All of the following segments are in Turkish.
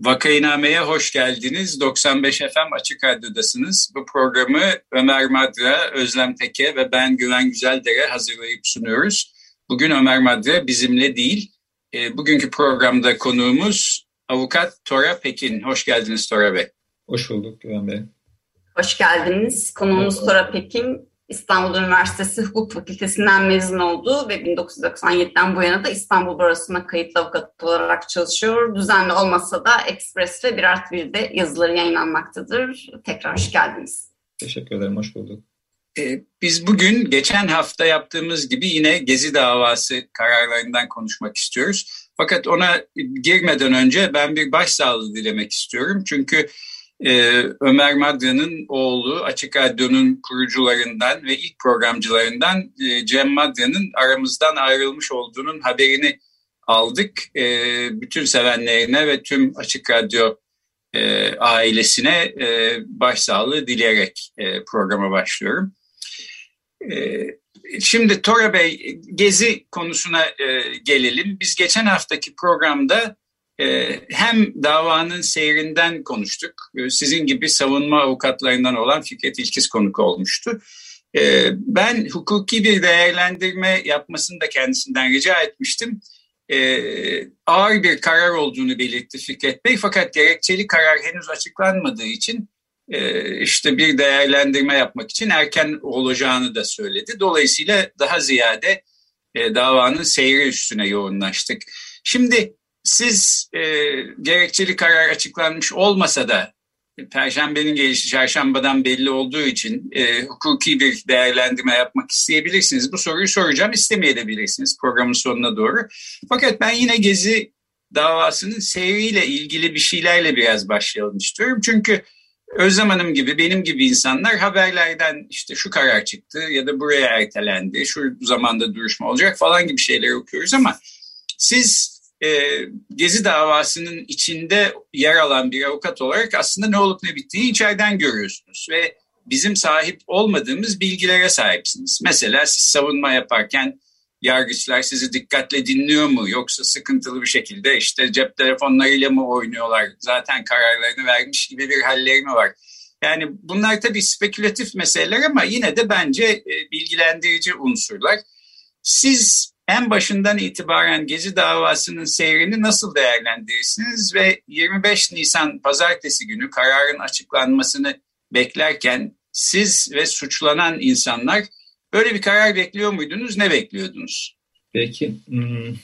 Vakainame'ye hoş geldiniz. 95 FM Açık Radyo'dasınız. Bu programı Ömer Madra, Özlem Teke ve ben Güven Güzeldere hazırlayıp sunuyoruz. Bugün Ömer Madra bizimle değil. E, bugünkü programda konuğumuz avukat Tora Pekin. Hoş geldiniz Tora Bey. Hoş bulduk Güven Bey. Hoş geldiniz. Konuğumuz Tora Pekin. İstanbul Üniversitesi Hukuk Fakültesinden mezun oldu ve 1997'den bu yana da İstanbul Barosu'na kayıtlı avukat olarak çalışıyor. Düzenli olmasa da Express ve Bir Art Bir'de yazıları yayınlanmaktadır. Tekrar hoş geldiniz. Teşekkür ederim, hoş bulduk. Ee, biz bugün geçen hafta yaptığımız gibi yine Gezi davası kararlarından konuşmak istiyoruz. Fakat ona girmeden önce ben bir başsağlığı dilemek istiyorum. Çünkü ee, Ömer Madra'nın oğlu Açık Radyo'nun kurucularından ve ilk programcılarından e, Cem Madra'nın aramızdan ayrılmış olduğunun haberini aldık. E, bütün sevenlerine ve tüm Açık Radyo e, ailesine e, başsağlığı dileyerek e, programa başlıyorum. E, şimdi Tora Bey, Gezi konusuna e, gelelim. Biz geçen haftaki programda hem davanın seyrinden konuştuk. Ee, sizin gibi savunma avukatlarından olan Fikret İlkiz konuk olmuştu. Ee, ben hukuki bir değerlendirme yapmasını da kendisinden rica etmiştim. Ağır bir karar olduğunu belirtti Fikret Bey fakat gerekçeli karar henüz açıklanmadığı için e, işte bir değerlendirme yapmak için erken olacağını da söyledi. Dolayısıyla daha ziyade e, davanın seyri üstüne yoğunlaştık. Şimdi siz e, gerekçeli karar açıklanmış olmasa da Perşembenin gelişi çarşambadan belli olduğu için e, hukuki bir değerlendirme yapmak isteyebilirsiniz. Bu soruyu soracağım istemeyebilirsiniz programın sonuna doğru. Fakat ben yine Gezi davasının seyriyle ilgili bir şeylerle biraz başlayalım istiyorum. Çünkü Özlem Hanım gibi benim gibi insanlar haberlerden işte şu karar çıktı ya da buraya ertelendi, şu zamanda duruşma olacak falan gibi şeyler okuyoruz ama siz e, Gezi davasının içinde yer alan bir avukat olarak aslında ne olup ne bittiğini içeriden görüyorsunuz ve bizim sahip olmadığımız bilgilere sahipsiniz. Mesela siz savunma yaparken yargıçlar sizi dikkatle dinliyor mu yoksa sıkıntılı bir şekilde işte cep telefonlarıyla mı oynuyorlar zaten kararlarını vermiş gibi bir halleri mi var? Yani bunlar tabii spekülatif meseleler ama yine de bence e, bilgilendirici unsurlar. Siz en başından itibaren Gezi davasının seyrini nasıl değerlendirirsiniz ve 25 Nisan pazartesi günü kararın açıklanmasını beklerken siz ve suçlanan insanlar böyle bir karar bekliyor muydunuz? Ne bekliyordunuz? Peki. Hmm,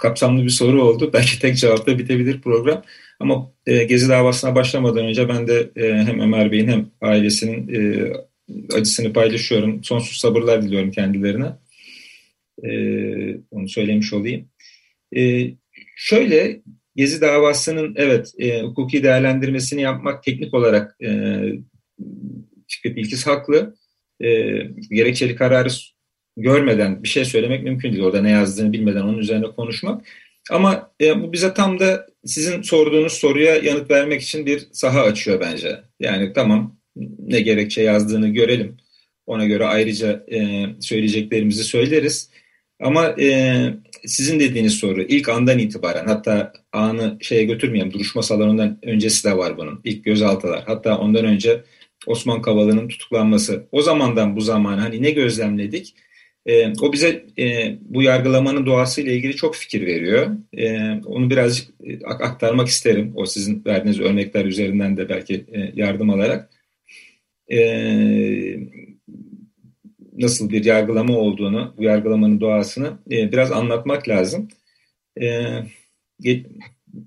kapsamlı bir soru oldu. Belki tek cevapta bitebilir program. Ama e, Gezi davasına başlamadan önce ben de e, hem Ömer Bey'in hem ailesinin e, acısını paylaşıyorum. Sonsuz sabırlar diliyorum kendilerine. E, onu söylemiş olayım. E, şöyle Gezi davasının evet e, hukuki değerlendirmesini yapmak teknik olarak e, Fikret İlkiz haklı. E, gerekçeli kararı görmeden bir şey söylemek mümkün değil. Orada ne yazdığını bilmeden onun üzerine konuşmak. Ama e, bu bize tam da sizin sorduğunuz soruya yanıt vermek için bir saha açıyor bence. Yani tamam ne gerekçe yazdığını görelim. Ona göre ayrıca e, söyleyeceklerimizi söyleriz. Ama e, sizin dediğiniz soru ilk andan itibaren hatta anı şeye götürmeyelim duruşma salonundan öncesi de var bunun. İlk gözaltılar hatta ondan önce Osman Kavala'nın tutuklanması. O zamandan bu zamana hani ne gözlemledik? E, o bize e, bu yargılamanın doğasıyla ilgili çok fikir veriyor. E, onu birazcık e, aktarmak isterim. O sizin verdiğiniz örnekler üzerinden de belki e, yardım alarak. E, nasıl bir yargılama olduğunu, bu yargılamanın doğasını e, biraz anlatmak lazım. E,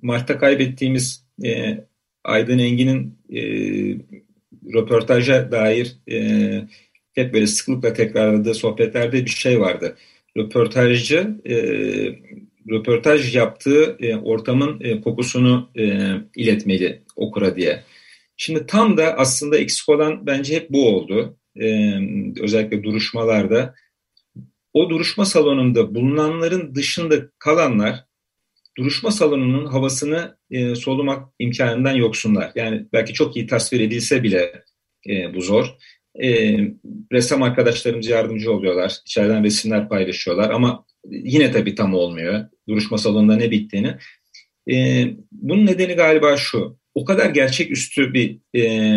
Mart'ta kaybettiğimiz e, Aydın Engin'in e, röportaja dair e, hep böyle sıklıkla tekrarladığı sohbetlerde bir şey vardı. Röportajcı e, röportaj yaptığı e, ortamın e, kokusunu e, iletmeli okura diye. Şimdi tam da aslında eksik olan bence hep bu oldu. E, özellikle duruşmalarda. O duruşma salonunda bulunanların dışında kalanlar duruşma salonunun havasını e, solumak imkanından yoksunlar. Yani belki çok iyi tasvir edilse bile e, bu zor. E, ressam arkadaşlarımız yardımcı oluyorlar. İçeriden resimler paylaşıyorlar ama yine tabii tam olmuyor. Duruşma salonunda ne bittiğini. E, bunun nedeni galiba şu. O kadar gerçeküstü bir e,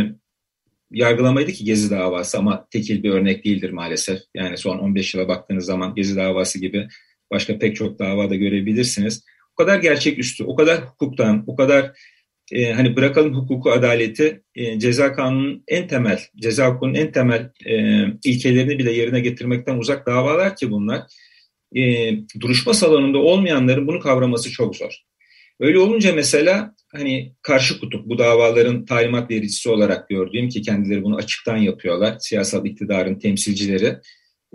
yargılamaydı ki Gezi davası ama tekil bir örnek değildir maalesef. Yani son 15 yıla baktığınız zaman Gezi davası gibi başka pek çok davada görebilirsiniz. O kadar gerçeküstü, o kadar hukuktan, o kadar e, hani bırakalım hukuku, adaleti, e, ceza kanunun en temel, ceza hukukunun en temel e, ilkelerini bile yerine getirmekten uzak davalar ki bunlar. E, duruşma salonunda olmayanların bunu kavraması çok zor. Öyle olunca mesela hani karşı kutup bu davaların talimat vericisi olarak gördüğüm ki kendileri bunu açıktan yapıyorlar. Siyasal iktidarın temsilcileri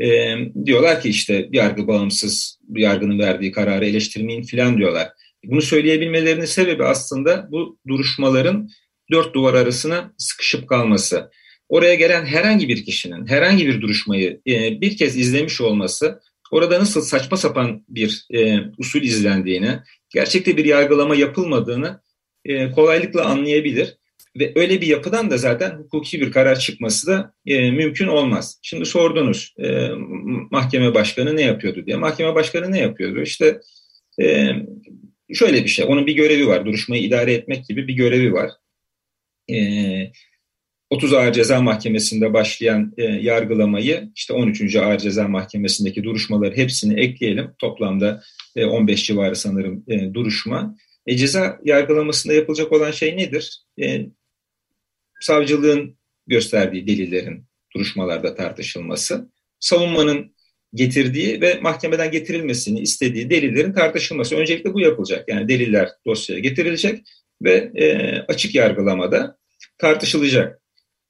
e, diyorlar ki işte yargı bağımsız, yargının verdiği kararı eleştirmeyin filan diyorlar. Bunu söyleyebilmelerinin sebebi aslında bu duruşmaların dört duvar arasına sıkışıp kalması. Oraya gelen herhangi bir kişinin herhangi bir duruşmayı e, bir kez izlemiş olması, orada nasıl saçma sapan bir e, usul izlendiğini, gerçekte bir yargılama yapılmadığını e, kolaylıkla anlayabilir. Ve öyle bir yapıdan da zaten hukuki bir karar çıkması da e, mümkün olmaz. Şimdi sordunuz e, mahkeme başkanı ne yapıyordu diye. Mahkeme başkanı ne yapıyordu? İşte e, şöyle bir şey. Onun bir görevi var. Duruşmayı idare etmek gibi bir görevi var. E, 30 Ağır Ceza Mahkemesi'nde başlayan e, yargılamayı işte 13. Ağır Ceza Mahkemesi'ndeki duruşmaları hepsini ekleyelim. Toplamda e, 15 civarı sanırım e, duruşma. E, ceza yargılamasında yapılacak olan şey nedir? E, savcılığın gösterdiği delillerin duruşmalarda tartışılması, savunmanın getirdiği ve mahkemeden getirilmesini istediği delillerin tartışılması. Öncelikle bu yapılacak. Yani deliller dosyaya getirilecek ve e, açık yargılamada tartışılacak.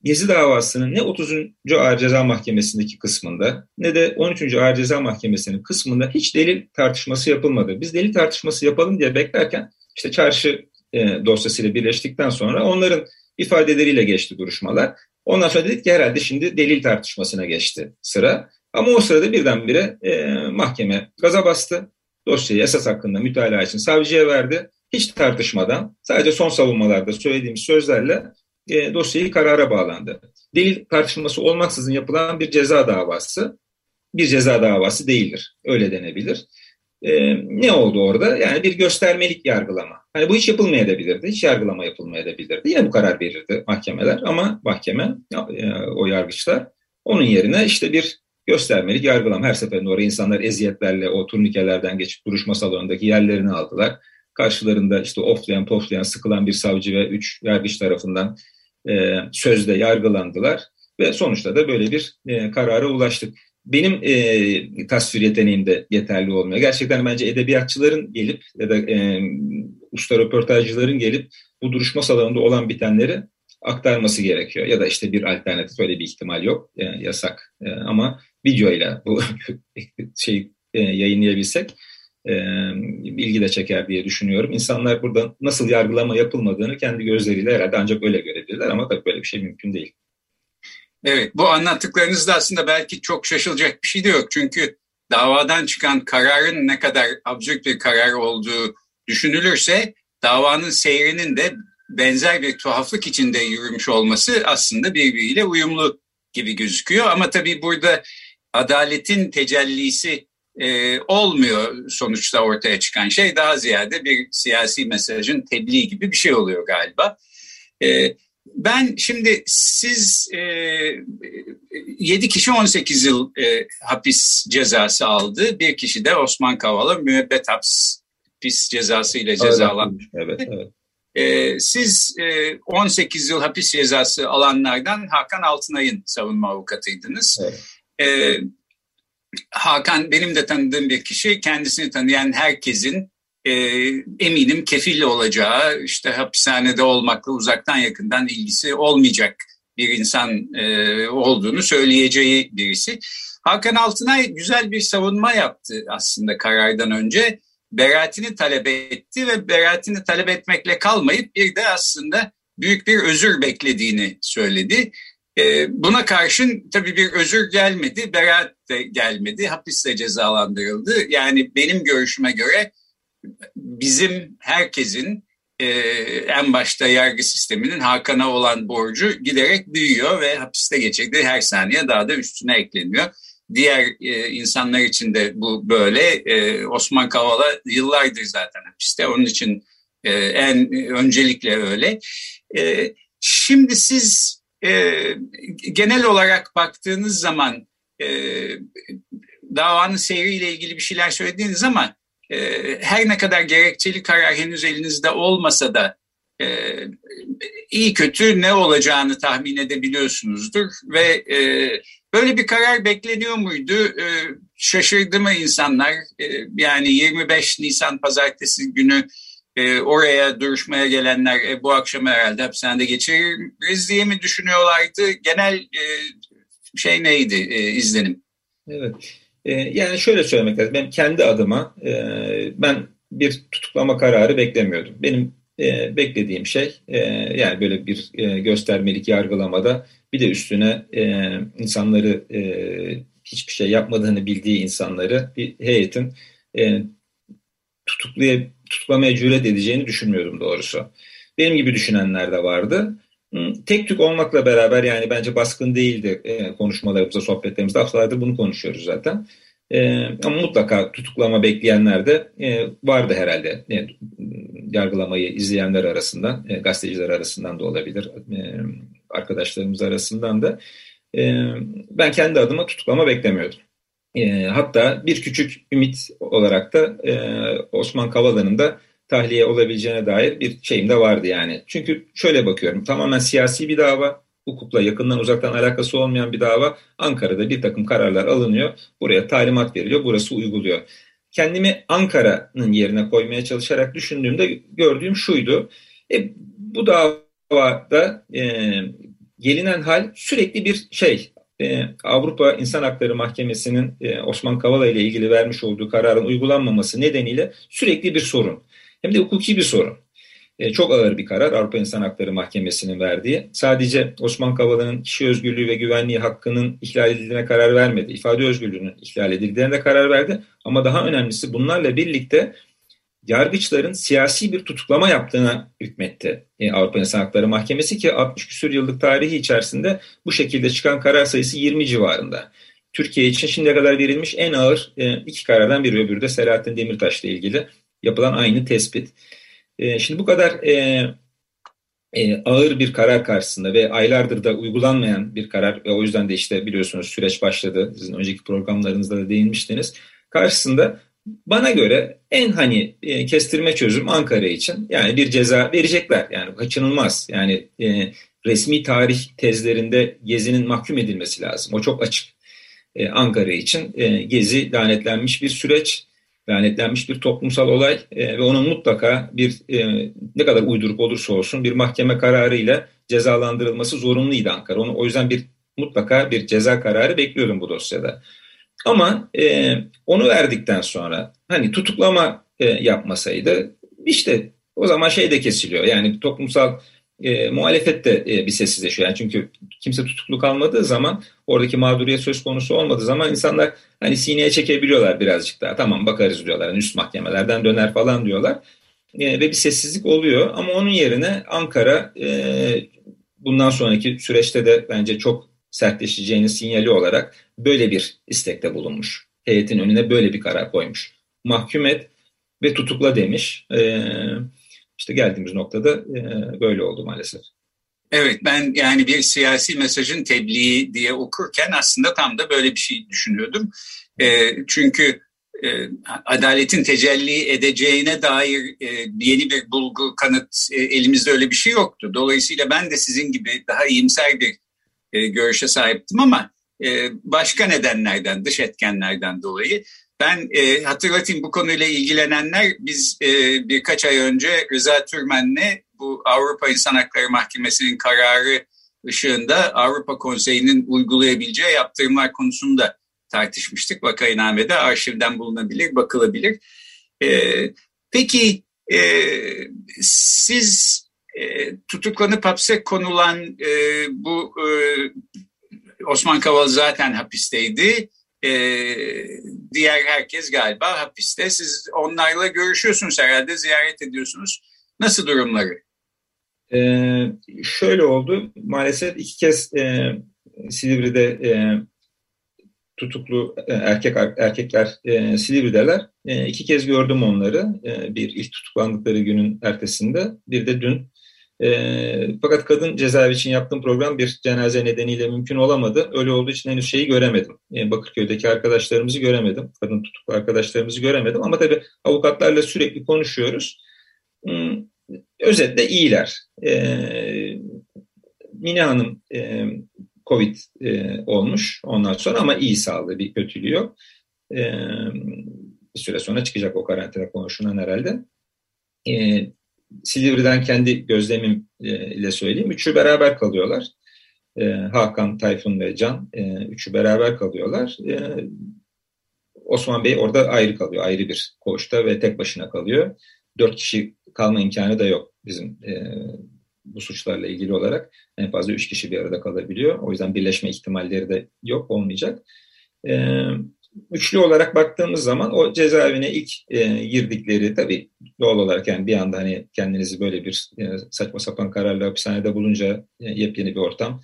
Gezi davasının ne 30. Ağır Ceza Mahkemesi'ndeki kısmında ne de 13. Ağır Ceza Mahkemesi'nin kısmında hiç delil tartışması yapılmadı. Biz delil tartışması yapalım diye beklerken işte çarşı e, dosyasıyla birleştikten sonra onların ifadeleriyle geçti duruşmalar. Ondan sonra dedik ki herhalde şimdi delil tartışmasına geçti sıra. Ama o sırada birdenbire e, mahkeme gaza bastı. Dosyayı esas hakkında mütalaa için savcıya verdi. Hiç tartışmadan sadece son savunmalarda söylediğimiz sözlerle e, dosyayı karara bağlandı. Delil tartışması olmaksızın yapılan bir ceza davası bir ceza davası değildir. Öyle denebilir. E, ne oldu orada? Yani bir göstermelik yargılama. Hani bu hiç yapılmayabilirdi. Hiç yargılama yapılmayabilirdi. Yine bu karar verirdi mahkemeler ama mahkeme e, o yargıçlar onun yerine işte bir göstermelik yargılama. Her seferinde oraya insanlar eziyetlerle o turnikelerden geçip duruşma salonundaki yerlerini aldılar. Karşılarında işte oflayan poflayan sıkılan bir savcı ve üç yargıç tarafından e, sözde yargılandılar. Ve sonuçta da böyle bir e, karara ulaştık benim e, tasvir yeteneğim de yeterli olmuyor. Gerçekten bence edebiyatçıların gelip ya da e, usta röportajcıların gelip bu duruşma salonunda olan bitenleri aktarması gerekiyor. Ya da işte bir alternatif öyle bir ihtimal yok. E, yasak. E, ama videoyla bu şey e, yayınlayabilsek e, ilgi de çeker diye düşünüyorum. İnsanlar burada nasıl yargılama yapılmadığını kendi gözleriyle herhalde ancak öyle görebilirler ama tabii böyle bir şey mümkün değil. Evet, bu anlattıklarınızda aslında belki çok şaşılacak bir şey de yok. Çünkü davadan çıkan kararın ne kadar absürt bir karar olduğu düşünülürse davanın seyrinin de benzer bir tuhaflık içinde yürümüş olması aslında birbiriyle uyumlu gibi gözüküyor. Ama tabii burada adaletin tecellisi e, olmuyor sonuçta ortaya çıkan şey. Daha ziyade bir siyasi mesajın tebliğ gibi bir şey oluyor galiba. E, ben şimdi siz e, 7 kişi 18 yıl e, hapis cezası aldı. Bir kişi de Osman Kavala müebbet hapis cezası ile cezalanmış. Evet, evet. E, siz e, 18 yıl hapis cezası alanlardan Hakan Altınay'ın savunma avukatıydınız. Evet. E, Hakan benim de tanıdığım bir kişi. Kendisini tanıyan herkesin e, eminim kefil olacağı, işte hapishanede olmakla uzaktan yakından ilgisi olmayacak bir insan e, olduğunu söyleyeceği birisi. Hakan Altınay güzel bir savunma yaptı aslında karardan önce. Beraatini talep etti ve beraatini talep etmekle kalmayıp bir de aslında büyük bir özür beklediğini söyledi. E, buna karşın tabii bir özür gelmedi, beraat de gelmedi, hapisle cezalandırıldı. Yani benim görüşüme göre bizim herkesin e, en başta yargı sisteminin Hakan'a olan borcu giderek büyüyor ve hapiste geçirdiği her saniye daha da üstüne ekleniyor. Diğer e, insanlar için de bu böyle. E, Osman Kavala yıllardır zaten hapiste. Onun için en öncelikle öyle. Şimdi siz e, genel olarak baktığınız zaman e, davanın seyriyle ilgili bir şeyler söylediğiniz ama e, her ne kadar gerekçeli karar henüz elinizde olmasa da e, iyi kötü ne olacağını tahmin edebiliyorsunuzdur ve e, böyle bir karar bekleniyor muydu? E, şaşırdı mı insanlar? E, yani 25 Nisan Pazartesi günü e, oraya duruşmaya gelenler e, bu akşam herhalde hapishanede geçiririz diye mi düşünüyorlardı? Genel e, şey neydi e, izlenim? Evet. E, yani şöyle söylemek lazım. Ben kendi adıma e, ben bir tutuklama kararı beklemiyordum. Benim e, beklediğim şey e, yani böyle bir e, göstermelik yargılamada bir de üstüne e, insanları e, hiçbir şey yapmadığını bildiği insanları bir heyetin e, tutukluya, tutuklamaya cüret edeceğini düşünmüyordum doğrusu. Benim gibi düşünenler de vardı. Tek tük olmakla beraber yani bence baskın değildi e, konuşmalarımızda, sohbetlerimizde. Haftalardır bunu konuşuyoruz zaten. E, ama mutlaka tutuklama bekleyenler de e, vardı herhalde. Yargılamayı izleyenler arasından, e, gazeteciler arasından da olabilir, arkadaşlarımız arasından da. Ben kendi adıma tutuklama beklemiyordum. E, hatta bir küçük ümit olarak da e, Osman Kavala'nın da tahliye olabileceğine dair bir şeyim de vardı yani. Çünkü şöyle bakıyorum tamamen siyasi bir dava, hukukla yakından uzaktan alakası olmayan bir dava. Ankara'da bir takım kararlar alınıyor, buraya talimat veriliyor, burası uyguluyor. Kendimi Ankara'nın yerine koymaya çalışarak düşündüğümde gördüğüm şuydu. E, bu davada e, gelinen hal sürekli bir şey e, Avrupa İnsan Hakları Mahkemesi'nin e, Osman Kavala ile ilgili vermiş olduğu kararın uygulanmaması nedeniyle sürekli bir sorun. Hem de hukuki bir sorun. E, çok ağır bir karar Avrupa İnsan Hakları Mahkemesi'nin verdiği. Sadece Osman Kavala'nın kişi özgürlüğü ve güvenliği hakkının ihlal edildiğine karar vermedi. İfade özgürlüğünün ihlal edildiğine de karar verdi. Ama daha önemlisi bunlarla birlikte yargıçların siyasi bir tutuklama yaptığına hükmetti e, Avrupa İnsan Hakları Mahkemesi ki 60 küsur yıllık tarihi içerisinde bu şekilde çıkan karar sayısı 20 civarında. Türkiye için şimdiye kadar verilmiş en ağır e, iki karardan biri öbürü de Selahattin Demirtaş'la ilgili yapılan aynı tespit. E, şimdi bu kadar ağır bir karar karşısında ve aylardır da uygulanmayan bir karar ve o yüzden de işte biliyorsunuz süreç başladı. Sizin önceki programlarınızda da değinmiştiniz. Karşısında bana göre en hani e, kestirme çözüm Ankara için yani bir ceza verecekler. Yani kaçınılmaz. Yani e, resmi tarih tezlerinde Gezi'nin mahkum edilmesi lazım. O çok açık. E, Ankara için e, Gezi lanetlenmiş bir süreç lanetlenmiş bir toplumsal olay e, ve onun mutlaka bir e, ne kadar uyduruk olursa olsun bir mahkeme kararıyla cezalandırılması zorunluydu Ankara. Onu o yüzden bir mutlaka bir ceza kararı bekliyordum bu dosyada. Ama e, onu verdikten sonra hani tutuklama e, yapmasaydı işte o zaman şey de kesiliyor. Yani toplumsal e, muhalefet de e, bir sessizleşiyor. Yani çünkü kimse tutuklu kalmadığı zaman oradaki mağduriyet söz konusu olmadığı zaman insanlar hani sineye çekebiliyorlar birazcık daha. Tamam bakarız diyorlar. Yani üst mahkemelerden döner falan diyorlar. E, ve bir sessizlik oluyor. Ama onun yerine Ankara e, bundan sonraki süreçte de bence çok sertleşeceğini sinyali olarak böyle bir istekte bulunmuş. Heyetin önüne böyle bir karar koymuş. Mahkum et ve tutukla demiş. Ee, işte geldiğimiz noktada e, böyle oldu maalesef. Evet ben yani bir siyasi mesajın tebliği diye okurken aslında tam da böyle bir şey düşünüyordum. E, çünkü e, adaletin tecelli edeceğine dair e, yeni bir bulgu, kanıt e, elimizde öyle bir şey yoktu. Dolayısıyla ben de sizin gibi daha iyimser bir e, görüşe sahiptim ama e, başka nedenlerden, dış etkenlerden dolayı. Ben e, hatırlatayım bu konuyla ilgilenenler biz e, birkaç ay önce Rıza Türmen'le bu Avrupa İnsan Hakları Mahkemesi'nin kararı ışığında Avrupa Konseyi'nin uygulayabileceği yaptırımlar konusunda tartışmıştık. Vakainame'de arşivden bulunabilir, bakılabilir. Ee, peki e, siz e, tutuklanıp hapse konulan e, bu e, Osman Kaval zaten hapisteydi. E, diğer herkes galiba hapiste. Siz onlarla görüşüyorsunuz herhalde, ziyaret ediyorsunuz. Nasıl durumları? Ee, şöyle oldu. Maalesef iki kez e, Silivri'de e, tutuklu e, erkek erkekler e, Silivri'deler. E, iki kez gördüm onları. E, bir ilk tutuklandıkları günün ertesinde, bir de dün. E, fakat kadın cezaevi için yaptığım program bir cenaze nedeniyle mümkün olamadı. Öyle olduğu için henüz şeyi göremedim. E, Bakırköy'deki arkadaşlarımızı göremedim. Kadın tutuklu arkadaşlarımızı göremedim. Ama tabii avukatlarla sürekli konuşuyoruz. Hmm, özetle iyiler. E, Mine Hanım e, Covid e, olmuş ondan sonra ama iyi sağlığı bir kötülüğü yok. Bir süre sonra çıkacak o karantina konuşulan herhalde. Silivri'den kendi gözlemim e, ile söyleyeyim. Üçü beraber kalıyorlar. E, Hakan, Tayfun ve Can. E, üçü beraber kalıyorlar. Osman Bey orada ayrı kalıyor. Ayrı bir koğuşta ve tek başına kalıyor. Dört kişi kalma imkanı da yok bizim bu suçlarla ilgili olarak. En fazla üç kişi bir arada kalabiliyor. O yüzden birleşme ihtimalleri de yok, olmayacak. Üçlü olarak baktığımız zaman o cezaevine ilk e, girdikleri tabii doğal olarak yani bir anda hani kendinizi böyle bir e, saçma sapan kararla hapishanede bulunca e, yepyeni bir ortam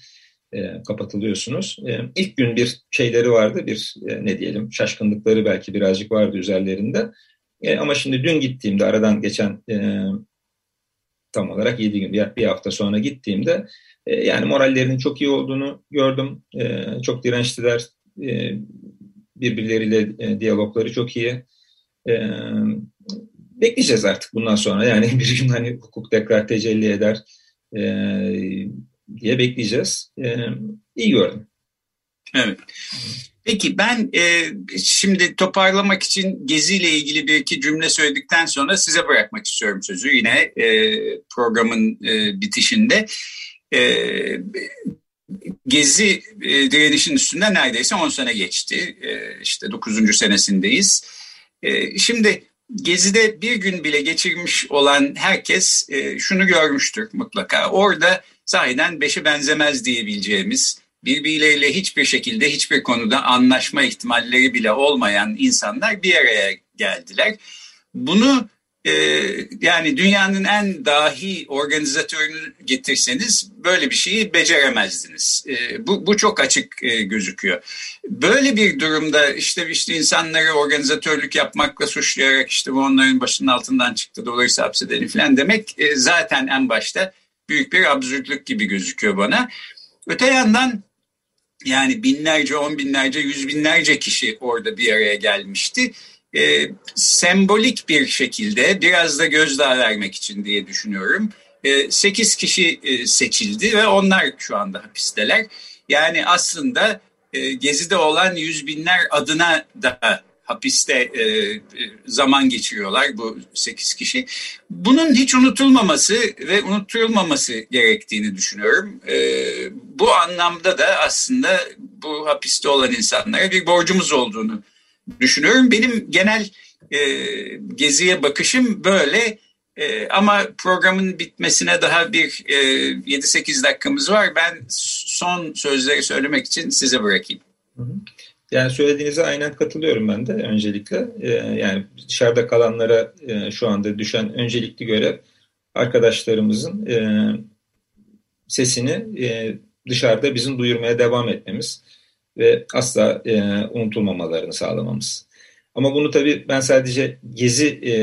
e, kapatılıyorsunuz. E, ilk gün bir şeyleri vardı, bir e, ne diyelim şaşkınlıkları belki birazcık vardı üzerlerinde. E, ama şimdi dün gittiğimde aradan geçen e, tam olarak 7 gün bir hafta sonra gittiğimde e, yani morallerinin çok iyi olduğunu gördüm. E, çok dirençliler. E, birbirleriyle e, diyalogları çok iyi. E, bekleyeceğiz artık bundan sonra. Yani bir gün hani hukuk tekrar tecelli eder e, diye bekleyeceğiz. E, iyi gördüm. Evet. Peki ben e, şimdi toparlamak için Gezi ile ilgili bir iki cümle söyledikten sonra size bırakmak istiyorum sözü yine e, programın e, bitişinde. E, Gezi e, direnişin üstünde neredeyse 10 sene geçti. E, işte 9. senesindeyiz. E, şimdi Gezi'de bir gün bile geçirmiş olan herkes e, şunu görmüştür mutlaka. Orada sahiden beşi benzemez diyebileceğimiz birbirleriyle hiçbir şekilde hiçbir konuda anlaşma ihtimalleri bile olmayan insanlar bir araya geldiler. Bunu e, yani dünyanın en dahi organizatörünü getirseniz böyle bir şeyi beceremezdiniz. E, bu, bu çok açık e, gözüküyor. Böyle bir durumda işte işte insanları organizatörlük yapmakla suçlayarak işte bu onların başının altından çıktı dolayısıyla hapsedelim falan demek e, zaten en başta büyük bir absürtlük gibi gözüküyor bana. Öte yandan yani binlerce, on binlerce, yüz binlerce kişi orada bir araya gelmişti. E, sembolik bir şekilde biraz da gözdağı vermek için diye düşünüyorum. E, 8 kişi e, seçildi ve onlar şu anda hapisteler. Yani aslında e, Gezi'de olan yüz binler adına da hapiste e, e, zaman geçiriyorlar bu sekiz kişi. Bunun hiç unutulmaması ve unutulmaması gerektiğini düşünüyorum. E, bu anlamda da aslında bu hapiste olan insanlara bir borcumuz olduğunu. Benim genel e, geziye bakışım böyle. E, ama programın bitmesine daha bir e, 7-8 dakikamız var. Ben son sözleri söylemek için size bırakayım. Yani söylediğinize aynen katılıyorum ben de öncelikle. Ee, yani dışarıda kalanlara e, şu anda düşen öncelikli görev arkadaşlarımızın e, sesini e, dışarıda bizim duyurmaya devam etmemiz ve asla e, unutulmamalarını sağlamamız. Ama bunu tabii ben sadece gezi e,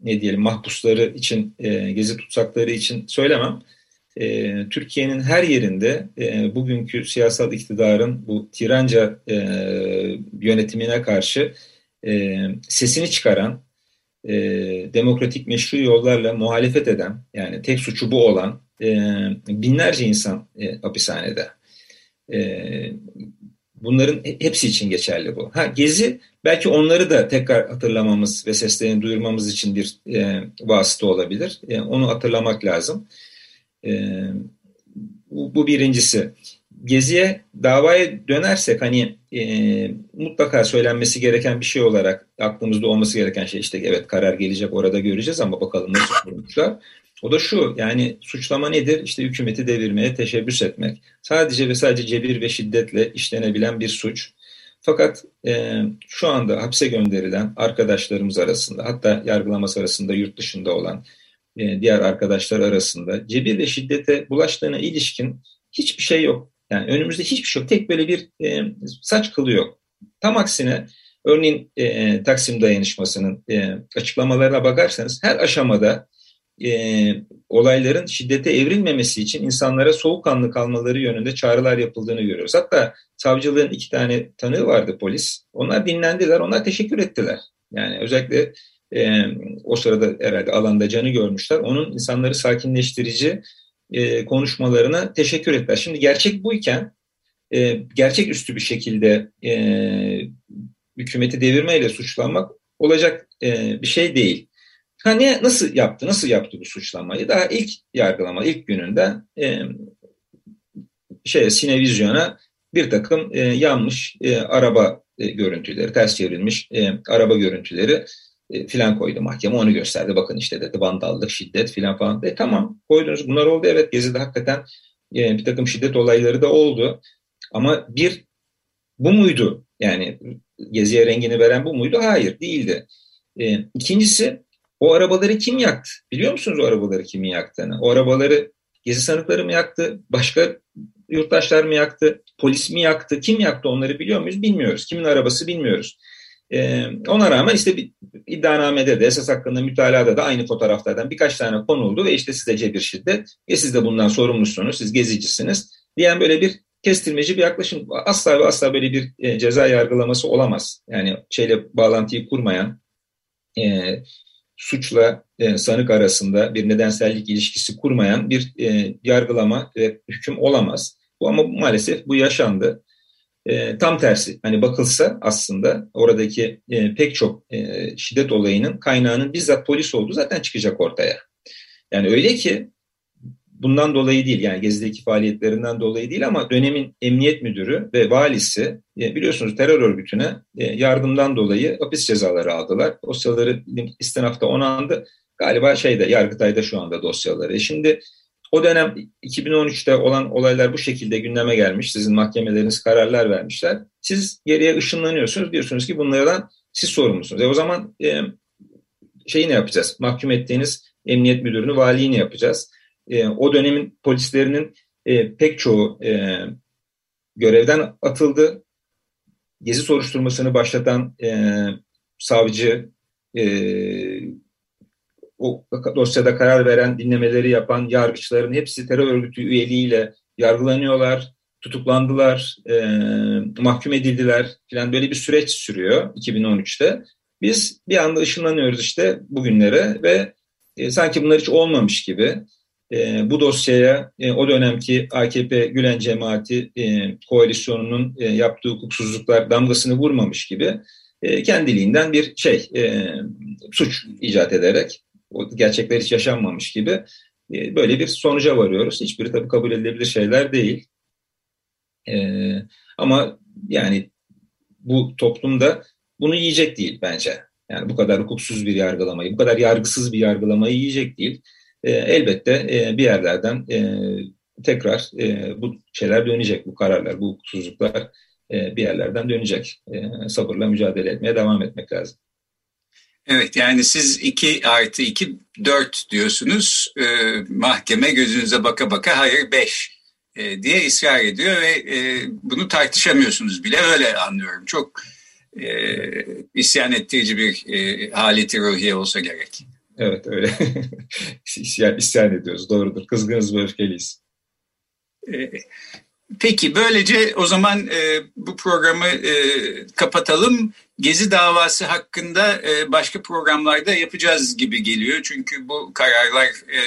ne diyelim mahpusları için, e, gezi tutsakları için söylemem e, Türkiye'nin her yerinde e, bugünkü siyasal iktidarın bu tiranca e, yönetimine karşı e, sesini çıkaran, e, demokratik meşru yollarla muhalefet eden, yani tek suçu bu olan e, binlerce insan e, hapishanede. E, bunların hepsi için geçerli bu. Ha, Gezi belki onları da tekrar hatırlamamız ve seslerini duyurmamız için bir e, vasıta olabilir. E, onu hatırlamak lazım. E, bu, bu birincisi. Geziye davaya dönersek hani e, mutlaka söylenmesi gereken bir şey olarak aklımızda olması gereken şey işte evet karar gelecek orada göreceğiz ama bakalım nasıl kurmuşlar. O da şu yani suçlama nedir? İşte hükümeti devirmeye teşebbüs etmek. Sadece ve sadece cebir ve şiddetle işlenebilen bir suç. Fakat e, şu anda hapse gönderilen arkadaşlarımız arasında hatta yargılaması arasında yurt dışında olan e, diğer arkadaşlar arasında cebir ve şiddete bulaştığına ilişkin hiçbir şey yok. Yani önümüzde hiçbir şey yok. Tek böyle bir e, saç kılı yok. Tam aksine örneğin e, Taksim dayanışmasının e, açıklamalarına bakarsanız her aşamada e, olayların şiddete evrilmemesi için insanlara soğukkanlı kalmaları yönünde çağrılar yapıldığını görüyoruz. Hatta savcılığın iki tane tanığı vardı polis. Onlar dinlendiler, onlar teşekkür ettiler. Yani özellikle e, o sırada herhalde alanda canı görmüşler. Onun insanları sakinleştirici e, konuşmalarına teşekkür ettiler. Şimdi gerçek buyken e, gerçek üstü bir şekilde e, hükümeti devirmeyle suçlanmak olacak e, bir şey değil. Ha ne, nasıl yaptı? Nasıl yaptı bu suçlamayı? Daha ilk yargılama, ilk gününde e, şey Sinevizyon'a bir takım e, yanmış e, araba e, görüntüleri, ters çevrilmiş e, araba görüntüleri e, filan koydu mahkeme. Onu gösterdi. Bakın işte dedi vandallık, şiddet filan falan. E, tamam koydunuz. Bunlar oldu. Evet Gezi'de hakikaten e, bir takım şiddet olayları da oldu. Ama bir bu muydu? Yani Gezi'ye rengini veren bu muydu? Hayır değildi. E, ikincisi o arabaları kim yaktı? Biliyor musunuz o arabaları kimin yaktığını? O arabaları gezi sanıkları mı yaktı? Başka yurttaşlar mı yaktı? Polis mi yaktı? Kim yaktı onları biliyor muyuz? Bilmiyoruz. Kimin arabası bilmiyoruz. Ee, ona rağmen işte bir iddianamede de esas hakkında mütalada da aynı fotoğraflardan birkaç tane konuldu ve işte size cebir şiddet ve siz de bundan sorumlusunuz, siz gezicisiniz diyen böyle bir kestirmeci bir yaklaşım. Asla ve asla böyle bir e, ceza yargılaması olamaz. Yani şeyle bağlantıyı kurmayan, e, suçla e, sanık arasında bir nedensellik ilişkisi kurmayan bir e, yargılama ve hüküm olamaz. Bu ama maalesef bu yaşandı. E, tam tersi hani bakılsa aslında oradaki e, pek çok e, şiddet olayının kaynağının bizzat polis olduğu zaten çıkacak ortaya. Yani öyle ki bundan dolayı değil yani Gezi'deki faaliyetlerinden dolayı değil ama dönemin emniyet müdürü ve valisi e, biliyorsunuz terör örgütüne e, yardımdan dolayı hapis cezaları aldılar. Dosyaları istinafta onandı. Galiba şeyde Yargıtay'da şu anda dosyaları. E, şimdi o dönem 2013'te olan olaylar bu şekilde gündeme gelmiş. Sizin mahkemeleriniz kararlar vermişler. Siz geriye ışınlanıyorsunuz. Diyorsunuz ki bunlardan siz sorumlusunuz. E o zaman e, şeyi ne yapacağız? Mahkum ettiğiniz emniyet müdürünü, valiyi ne yapacağız? E, o dönemin polislerinin e, pek çoğu e, görevden atıldı. Gezi soruşturmasını başlatan e, savcı, e, o dosyada karar veren, dinlemeleri yapan yargıçların hepsi terör örgütü üyeliğiyle yargılanıyorlar, tutuklandılar, e, mahkum edildiler filan böyle bir süreç sürüyor 2013'te. Biz bir anda ışınlanıyoruz işte bugünlere ve e, sanki bunlar hiç olmamış gibi e, bu dosyaya e, o dönemki AKP Gülen cemaati e, koalisyonunun e, yaptığı hukuksuzluklar damgasını vurmamış gibi e, kendiliğinden bir şey e, suç icat ederek o gerçekler hiç yaşanmamış gibi e, böyle bir sonuca varıyoruz. Hiçbiri tabii kabul edilebilir şeyler değil. E, ama yani bu toplumda bunu yiyecek değil bence. Yani bu kadar hukuksuz bir yargılamayı, bu kadar yargısız bir yargılamayı yiyecek değil e, elbette e, bir yerlerden e, tekrar bu şeyler dönecek, bu kararlar, bu hukuksuzluklar bir yerlerden dönecek. Sabırla mücadele etmeye devam etmek lazım. Evet yani siz 2 artı 2 4 diyorsunuz. Mahkeme gözünüze baka baka hayır 5 e, diye ısrar ediyor ve bunu tartışamıyorsunuz bile öyle anlıyorum. Çok isyan ettirici bir e, haleti ruhiye olsa gerek. Evet öyle. isyan, isyan ediyoruz. Doğrudur. Kızgınız ve öfkeliyiz. Ee, peki böylece o zaman e, bu programı e, kapatalım. Gezi davası hakkında e, başka programlarda yapacağız gibi geliyor. Çünkü bu kararlar e,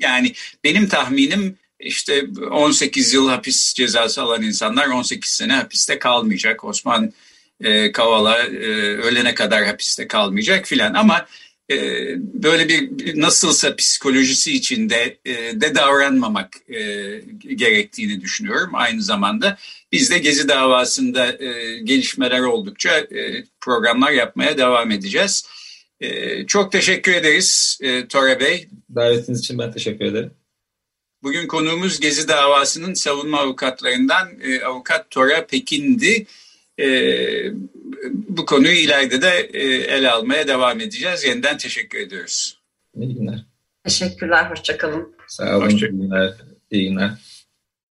yani benim tahminim işte 18 yıl hapis cezası alan insanlar 18 sene hapiste kalmayacak. Osman e, Kavala e, ölene kadar hapiste kalmayacak filan ama e, böyle bir nasılsa psikolojisi içinde e, de davranmamak e, gerektiğini düşünüyorum aynı zamanda. Biz de Gezi davasında e, gelişmeler oldukça e, programlar yapmaya devam edeceğiz. E, çok teşekkür ederiz e, Tora Bey. Davetiniz için ben teşekkür ederim. Bugün konuğumuz Gezi davasının savunma avukatlarından e, avukat Tora Pekin'di. E, bu konuyu ileride de e, ele almaya devam edeceğiz. Yeniden teşekkür ediyoruz. İyi günler. Teşekkürler, hoşçakalın. Sağ olun, Hoşça iyi günler. İyi günler.